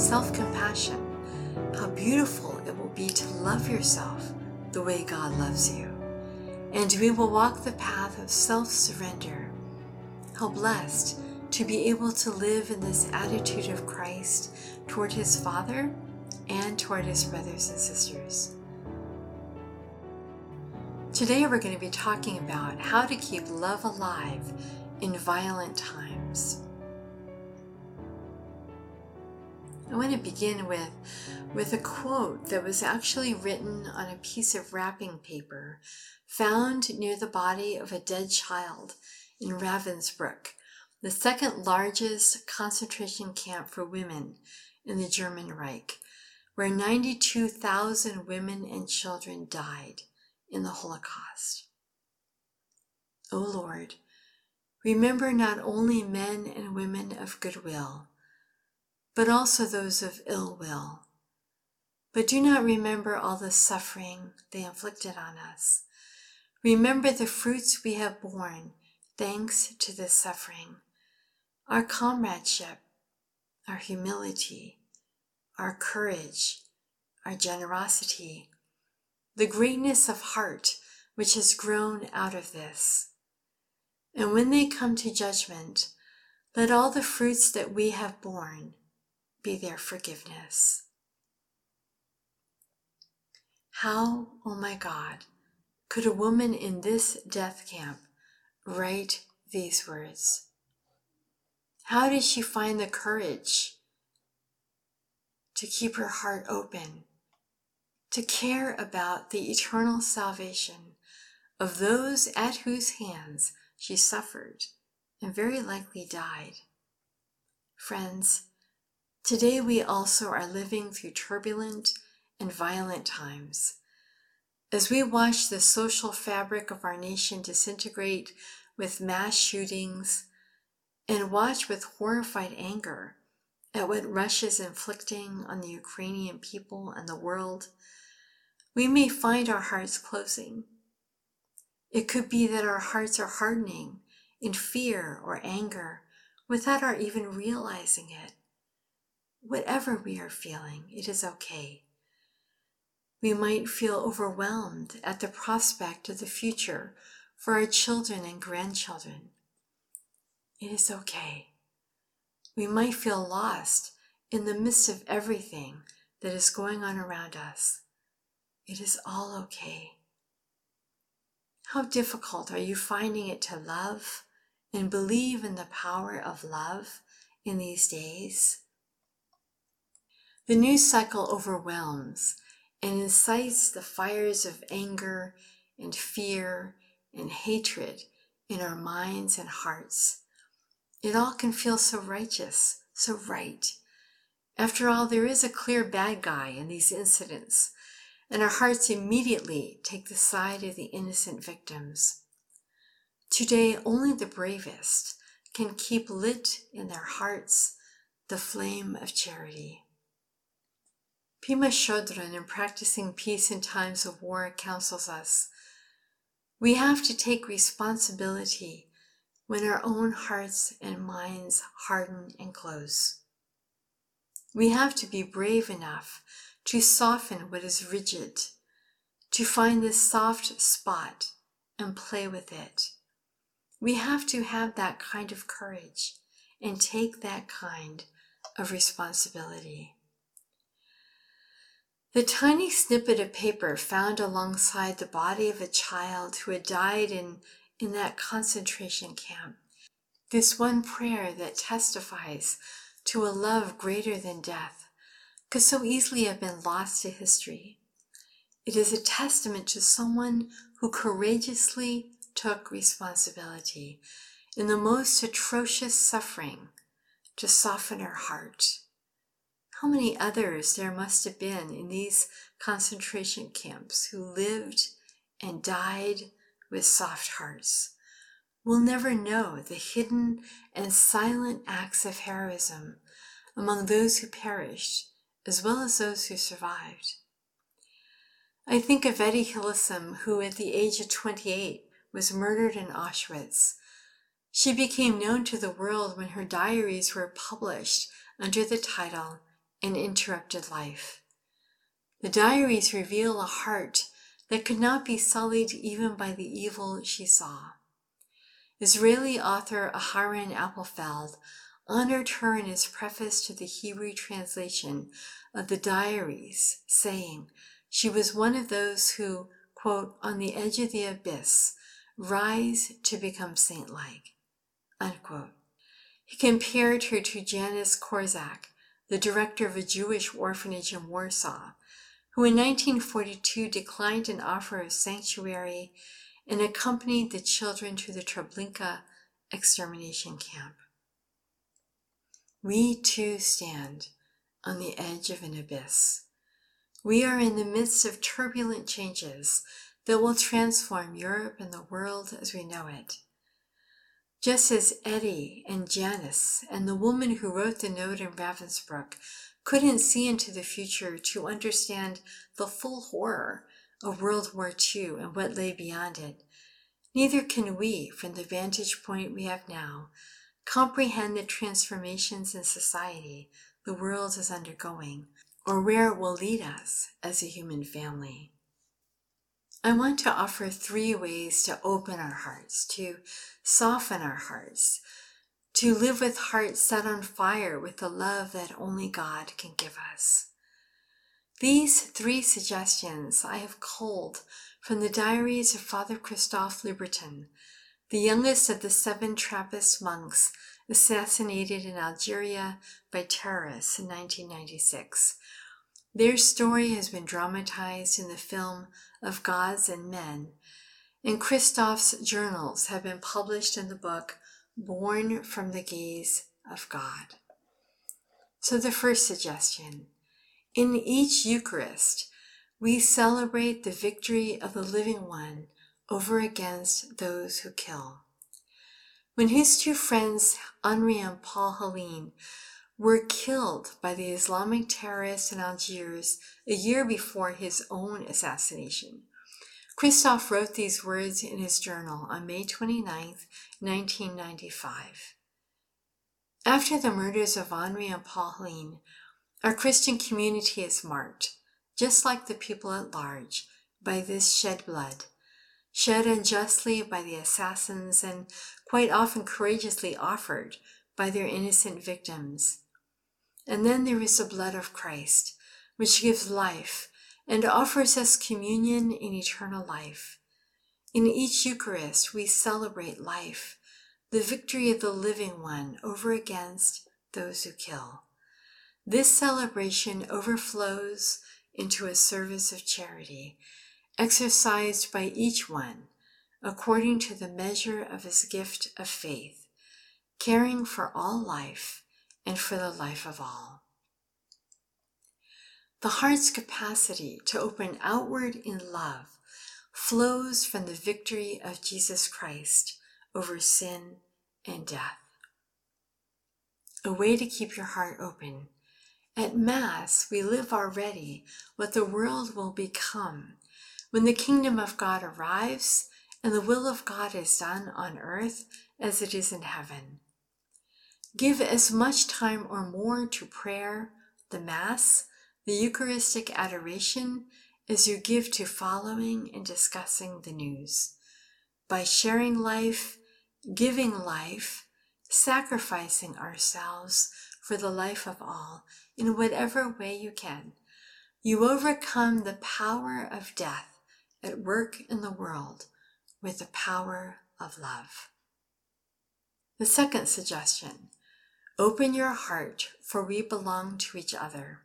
self compassion. How beautiful it will be to love yourself the way God loves you. And we will walk the path of self surrender. How blessed to be able to live in this attitude of Christ toward his Father and toward his brothers and sisters. Today, we're going to be talking about how to keep love alive in violent times. I want to begin with, with a quote that was actually written on a piece of wrapping paper found near the body of a dead child in Ravensbrück, the second largest concentration camp for women in the German Reich, where 92,000 women and children died in the Holocaust. O Lord, remember not only men and women of goodwill, but also those of ill will. But do not remember all the suffering they inflicted on us. Remember the fruits we have borne thanks to this suffering our comradeship, our humility, our courage, our generosity, the greatness of heart which has grown out of this. And when they come to judgment, let all the fruits that we have borne be their forgiveness. How, oh my God, could a woman in this death camp write these words? How did she find the courage to keep her heart open, to care about the eternal salvation of those at whose hands she suffered and very likely died? Friends, Today, we also are living through turbulent and violent times. As we watch the social fabric of our nation disintegrate with mass shootings and watch with horrified anger at what Russia is inflicting on the Ukrainian people and the world, we may find our hearts closing. It could be that our hearts are hardening in fear or anger without our even realizing it. Whatever we are feeling, it is okay. We might feel overwhelmed at the prospect of the future for our children and grandchildren. It is okay. We might feel lost in the midst of everything that is going on around us. It is all okay. How difficult are you finding it to love and believe in the power of love in these days? The news cycle overwhelms and incites the fires of anger and fear and hatred in our minds and hearts. It all can feel so righteous, so right. After all, there is a clear bad guy in these incidents, and our hearts immediately take the side of the innocent victims. Today, only the bravest can keep lit in their hearts the flame of charity. Pema Chodron in Practicing Peace in Times of War counsels us we have to take responsibility when our own hearts and minds harden and close. We have to be brave enough to soften what is rigid, to find this soft spot and play with it. We have to have that kind of courage and take that kind of responsibility. The tiny snippet of paper found alongside the body of a child who had died in, in that concentration camp. This one prayer that testifies to a love greater than death could so easily have been lost to history. It is a testament to someone who courageously took responsibility in the most atrocious suffering to soften her heart how many others there must have been in these concentration camps who lived and died with soft hearts. We'll never know the hidden and silent acts of heroism among those who perished, as well as those who survived. I think of Etty Hillesum, who at the age of 28 was murdered in Auschwitz, She became known to the world when her diaries were published under the title An Interrupted Life. The diaries reveal a heart that could not be sullied even by the evil she saw. Israeli author Aharon Appelfeld honored her in his preface to the Hebrew translation of the diaries, saying she was one of those who, quote, on the edge of the abyss, rise to become saint like, unquote. He compared her to Janusz Korczak, the director of a Jewish orphanage in Warsaw, who in 1942 declined an offer of sanctuary and accompanied the children to the Treblinka extermination camp. We too stand on the edge of an abyss. We are in the midst of turbulent changes that will transform Europe and the world as we know it. Just as Etty and Janusz and the woman who wrote the note in Ravensbrück couldn't see into the future to understand the full horror of World War II and what lay beyond it, neither can we, from the vantage point we have now, comprehend the transformations in society the world is undergoing or where it will lead us as a human family. I want to offer three ways to open our hearts, to soften our hearts, to live with hearts set on fire with the love that only God can give us. These three suggestions I have culled from the diaries of Father Christophe Lebreton, the youngest of the seven Trappist monks assassinated in Algeria by terrorists in 1996. Their story has been dramatized in the film of Gods and Men, and Christophe's journals have been published in the book Born from the Gaze of God. So, the first suggestion in each Eucharist, we celebrate the victory of the living one over against those who kill. When his two friends, Henri and Paul Helene, were killed by the Islamic terrorists in Algiers a year before his own assassination, Christophe wrote these words in his journal on May 29, 1995. After the murders of Henri and Paul Helene, our Christian community is marked, just like the people at large, by this shed blood shed unjustly by the assassins and quite often courageously offered by their innocent victims. And then there is the blood of Christ, which gives life and offers us communion in eternal life. In each Eucharist, we celebrate life, the victory of the living one over against those who kill. This celebration overflows into a service of charity exercised by each one according to the measure of his gift of faith, caring for all life and for the life of all. The heart's capacity to open outward in love flows from the victory of Jesus Christ over sin and death. A way to keep your heart open. At Mass, we live already what the world will become when the kingdom of God arrives and the will of God is done on earth as it is in heaven. Give as much time or more to prayer, the Mass, the Eucharistic adoration as you give to following and discussing the news. By sharing life, giving life, sacrificing ourselves for the life of all in whatever way you can, you overcome the power of death at work in the world with the power of love. The second suggestion open your heart, for we belong to each other.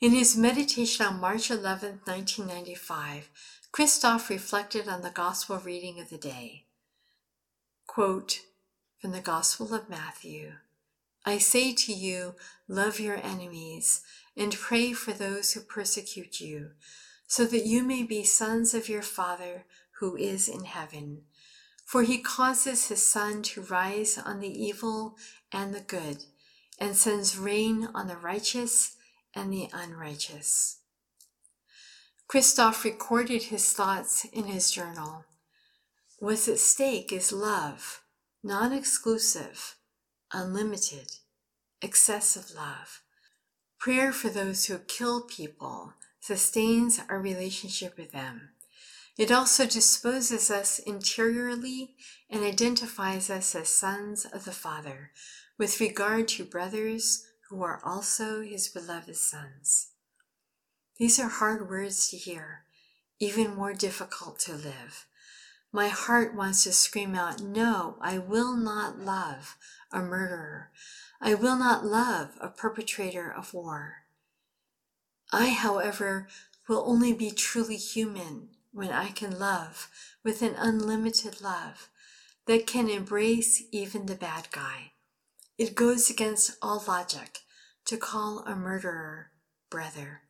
In his meditation on March 11, 1995, Christophe reflected on the gospel reading of the day. Quote from the Gospel of Matthew I say to you, love your enemies and pray for those who persecute you so that you may be sons of your Father who is in heaven. For he causes his sun to rise on the evil and the good, and sends rain on the righteous and the unrighteous. Christophe recorded his thoughts in his journal. What's at stake is love, non exclusive, unlimited, excessive love. Prayer for those who kill people sustains our relationship with them. It also disposes us interiorly and identifies us as sons of the Father with regard to brothers who are also his beloved sons. These are hard words to hear, even more difficult to live. My heart wants to scream out, No, I will not love a murderer. I will not love a perpetrator of war. I, however, will only be truly human when I can love with an unlimited love that can embrace even the bad guy. It goes against all logic to call a murderer brother.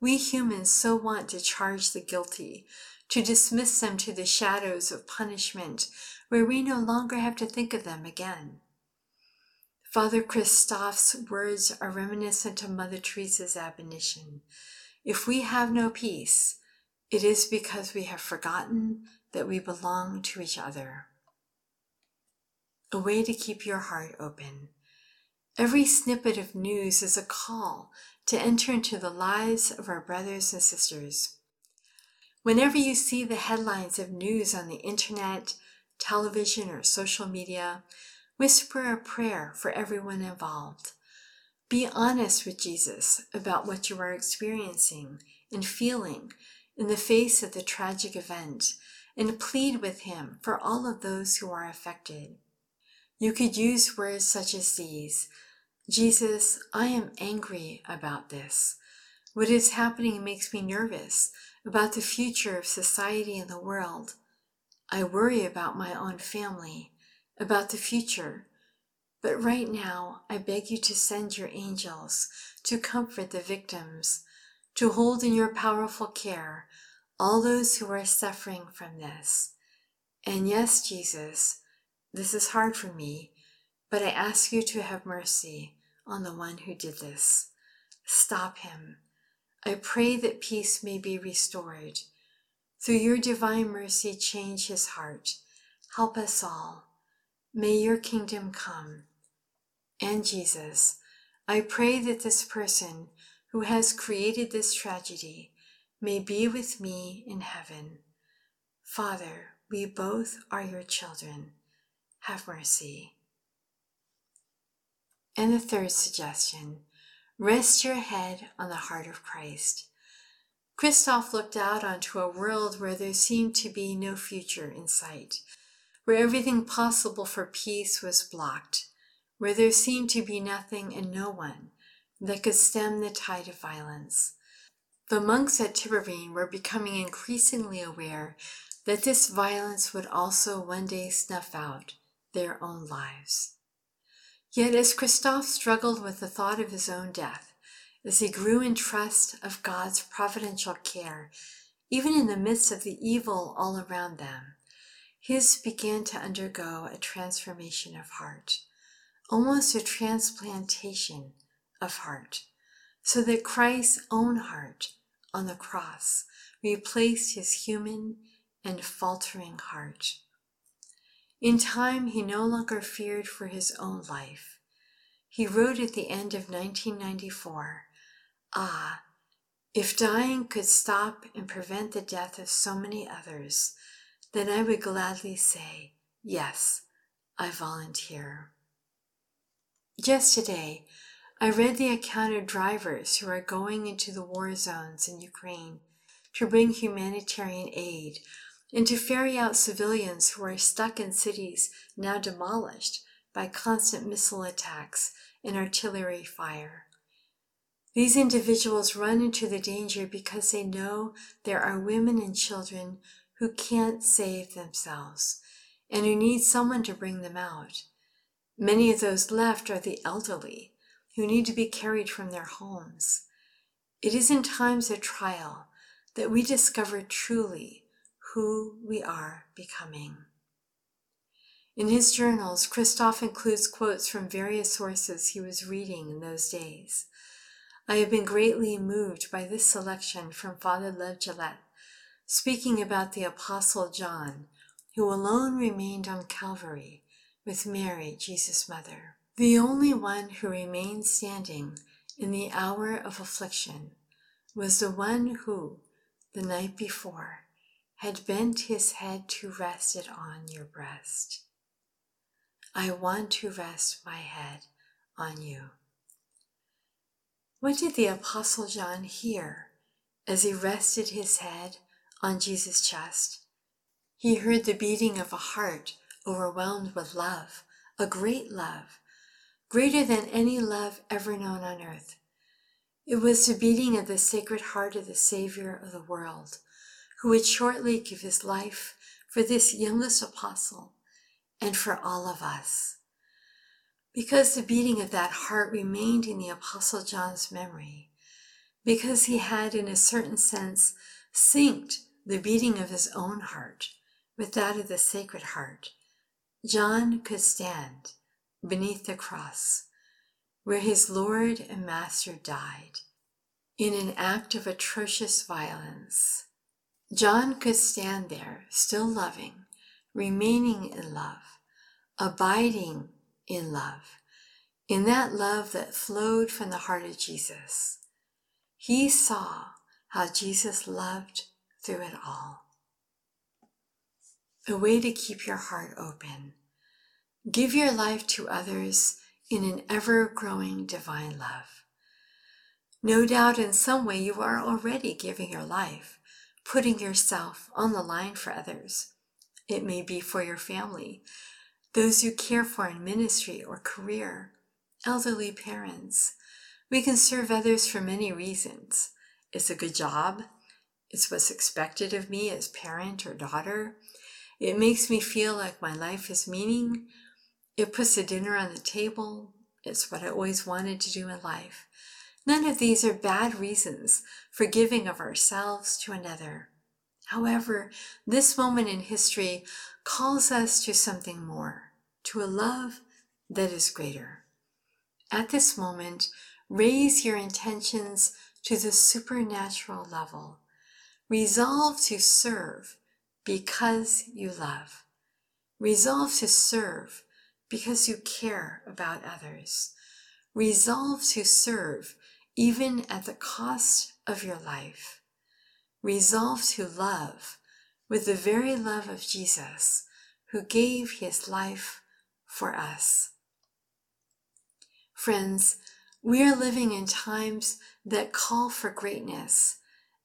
We humans so want to charge the guilty, to dismiss them to the shadows of punishment where we no longer have to think of them again. Father Christophe's words are reminiscent of Mother Teresa's admonition. If we have no peace, it is because we have forgotten that we belong to each other. A way to keep your heart open. Every snippet of news is a call to enter into the lives of our brothers and sisters. Whenever you see the headlines of news on the internet, television, or social media, whisper a prayer for everyone involved. Be honest with Jesus about what you are experiencing and feeling in the face of the tragic event and plead with him for all of those who are affected. You could use words such as these Jesus, I am angry about this. What is happening makes me nervous about the future of society and the world. I worry about my own family, about the future. But right now, I beg you to send your angels to comfort the victims, to hold in your powerful care all those who are suffering from this. And yes, Jesus, this is hard for me, but I ask you to have mercy on the one who did this. Stop him. I pray that peace may be restored. Through your divine mercy, change his heart. Help us all. May your kingdom come. And Jesus, I pray that this person who has created this tragedy may be with me in heaven. Father, we both are your children. Have mercy. And the third suggestion rest your head on the heart of Christ. Christophe looked out onto a world where there seemed to be no future in sight, where everything possible for peace was blocked, where there seemed to be nothing and no one that could stem the tide of violence. The monks at Tibhirine were becoming increasingly aware that this violence would also one day snuff out their own lives. Yet as Christophe struggled with the thought of his own death, as he grew in trust of God's providential care, even in the midst of the evil all around them, his began to undergo a transformation of heart, almost a transplantation of heart, so that Christ's own heart on the cross replaced his human and faltering heart. In time, he no longer feared for his own life. He wrote at the end of 1994 Ah, if dying could stop and prevent the death of so many others, then I would gladly say, Yes, I volunteer. Just today, I read the account of drivers who are going into the war zones in Ukraine to bring humanitarian aid and to ferry out civilians who are stuck in cities now demolished by constant missile attacks and artillery fire. These individuals run into the danger because they know there are women and children who can't save themselves and who need someone to bring them out. Many of those left are the elderly who need to be carried from their homes. It is in times of trial that we discover truly who we are becoming. In his journals, Christophe includes quotes from various sources he was reading in those days. I have been greatly moved by this selection from Father Lev Gillet, speaking about the Apostle John, who alone remained on Calvary with Mary, Jesus' mother, the only one who remained standing in the hour of affliction was the one who, the night before, had bent his head to rest it on your breast. I want to rest my head on you. What did the Apostle John hear as he rested his head on Jesus' chest? He heard the beating of a heart overwhelmed with love, a great love, greater than any love ever known on earth. It was the beating of the sacred heart of the Savior of the world, who would shortly give his life for this youngest apostle and for all of us. Because the beating of that heart remained in the Apostle John's memory, because he had, in a certain sense, synced the beating of his own heart with that of the Sacred Heart, John could stand beneath the cross where his Lord and Master died in an act of atrocious violence. John could stand there, still loving, remaining in love, abiding in love, in that love that flowed from the heart of Jesus. He saw how Jesus loved through it all. A way to keep your heart open. Give your life to others in an ever growing divine love. No doubt in some way you are already giving your life, putting yourself on the line for others. It may be for your family, those you care for in ministry or career, elderly parents. We can serve others for many reasons. It's a good job. It's what's expected of me as parent or daughter. It makes me feel like my life has meaning. It puts a dinner on the table. It's what I always wanted to do in life. None of these are bad reasons for giving of ourselves to another. However, this moment in history calls us to something more, to a love that is greater. At this moment, raise your intentions to the supernatural level. Resolve to serve because you love. Resolve to serve because you care about others. Resolve to serve even at the cost of your life. Resolve to love with the very love of Jesus who gave his life for us. Friends, we are living in times that call for greatness,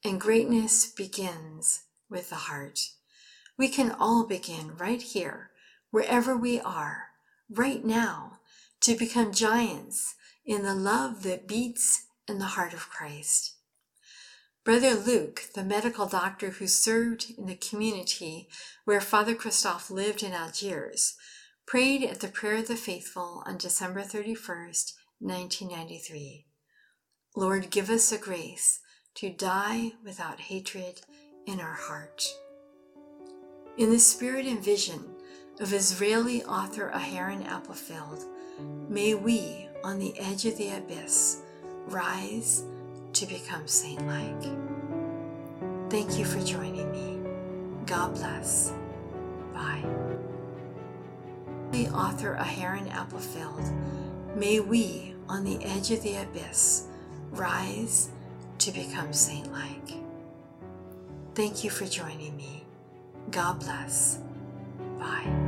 and greatness begins with the heart. We can all begin right here, wherever we are, right now, to become giants in the love that beats in the heart of Christ. Brother Luke, the medical doctor who served in the community where Father Christophe lived in Algiers, prayed at the Prayer of the Faithful on December 31st, 1993. Lord, give us a grace to die without hatred in our heart. In the spirit and vision of Israeli author Aharon Appelfeld, may we, on the edge of the abyss, rise to become saint like. Thank you for joining me. God bless. Bye. The author Aharon Appelfeld, may we, on the edge of the abyss, rise to become saint like. Thank you for joining me. God bless. Bye.